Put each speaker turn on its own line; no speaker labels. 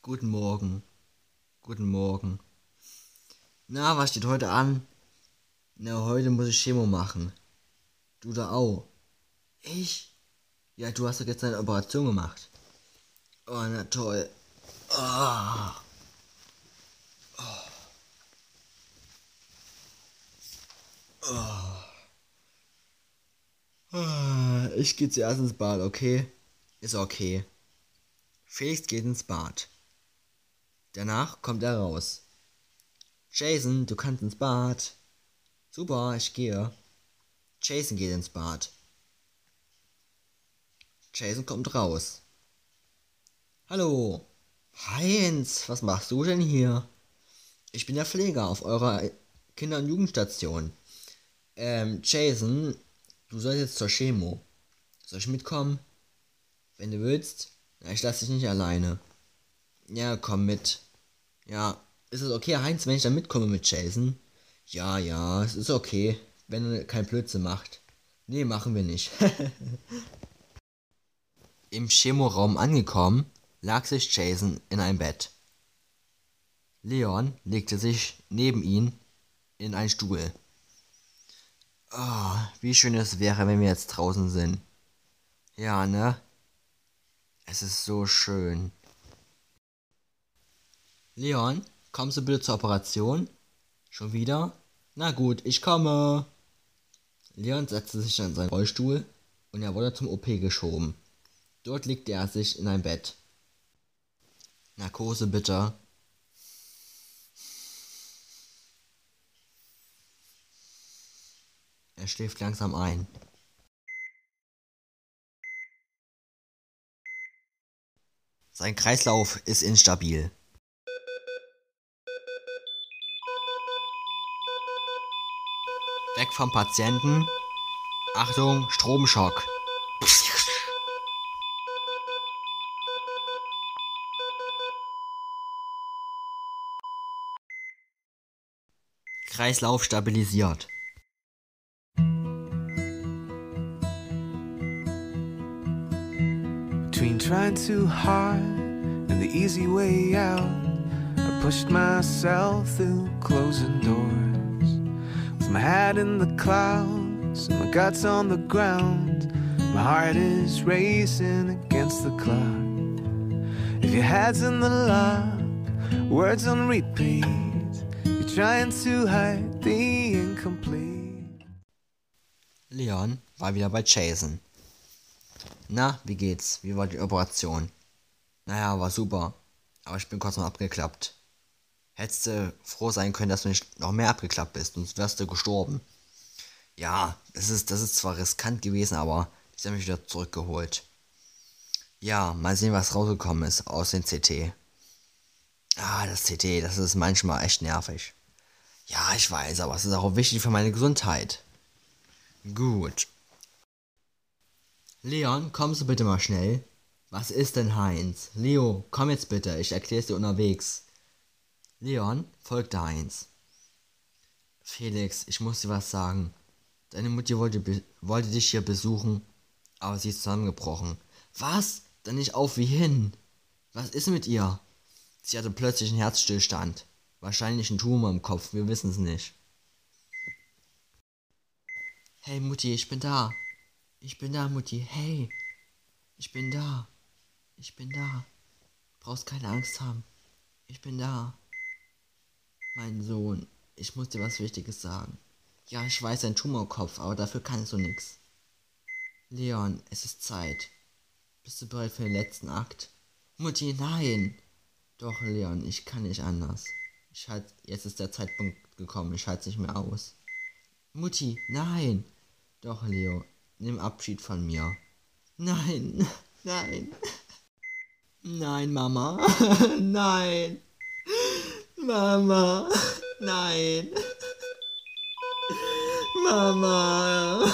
Guten Morgen. Guten Morgen. Na, was steht heute an? Na, heute muss ich Chemo machen. Du da auch. Ich? Ja, du hast doch jetzt eine Operation gemacht. Oh, na toll. Oh. Oh. Ah. Ich gehe zuerst ins Bad, okay? Ist okay. Felix geht ins Bad. Danach kommt er raus. Jason, du kannst ins Bad. Super, ich gehe. Jason geht ins Bad. Jason kommt raus. Hallo. Heinz, was machst du denn hier? Ich bin der Pfleger auf eurer Kinder- und Jugendstation. Ähm, Jason, du sollst jetzt zur Chemo. Soll ich mitkommen? Wenn du willst. Ja, ich lasse dich nicht alleine. Ja, komm mit. Ja, ist es okay, Heinz, wenn ich da mitkomme mit Jason? Ja, ja, es ist okay, wenn er kein Blödsinn macht. Nee, machen wir nicht. Im Chemoraum angekommen, lag sich Jason in ein Bett. Leon legte sich neben ihn in einen Stuhl. Oh, wie schön es wäre, wenn wir jetzt draußen sind. Ja, ne? Es ist so schön. Leon, kommst du bitte zur Operation? Schon wieder? Na gut, ich komme. Leon setzte sich in seinen Rollstuhl und er wurde zum OP geschoben. Dort legte er sich in ein Bett. Narkose bitte. Er schläft langsam ein. Sein Kreislauf ist instabil. Weg vom Patienten. Achtung, Stromschock. Kreislauf stabilisiert.
Between trying too hard and the easy way out, I pushed myself through closing doors. With my head in the clouds and my guts on the ground, my heart is racing against the clock. If your head's in the lock, words on repeat, you're trying to hide the incomplete.
Leon war wieder bei Jason. Na, wie geht's? Wie war die Operation? Naja, war super. Aber ich bin kurz mal abgeklappt. Hättest du froh sein können, dass du nicht noch mehr abgeklappt bist, sonst wärst du gestorben. Ja, das ist, das ist zwar riskant gewesen, aber ich habe mich wieder zurückgeholt. Ja, mal sehen, was rausgekommen ist aus dem CT. Ah, das CT, das ist manchmal echt nervig. Ja, ich weiß, aber es ist auch wichtig für meine Gesundheit. Gut. Leon, kommst du bitte mal schnell? Was ist denn Heinz? Leo, komm jetzt bitte, ich erklär's dir unterwegs. Leon folgte Heinz. Felix, ich muss dir was sagen. Deine Mutter wollte, wollte dich hier besuchen, aber sie ist zusammengebrochen. Was? Dann nicht auf wie hin. Was ist mit ihr? Sie hatte plötzlich einen Herzstillstand. Wahrscheinlich einen Tumor im Kopf, wir wissen es nicht. Hey Mutti, ich bin da. Ich bin da, Mutti. Hey. Ich bin da. Ich bin da. Brauchst keine Angst haben. Ich bin da. Mein Sohn, ich muss dir was Wichtiges sagen. Ja, ich weiß, ein Tumorkopf, aber dafür kannst du nichts. Leon, es ist Zeit. Bist du bereit für den letzten Akt? Mutti, nein! Doch, Leon, ich kann nicht anders. Ich halt, jetzt ist der Zeitpunkt gekommen, ich halte nicht mehr aus. Mutti, nein! Doch, Leo, nimm Abschied von mir. Nein, nein. Nein, Mama. Nein. Mama. Nein. Mama.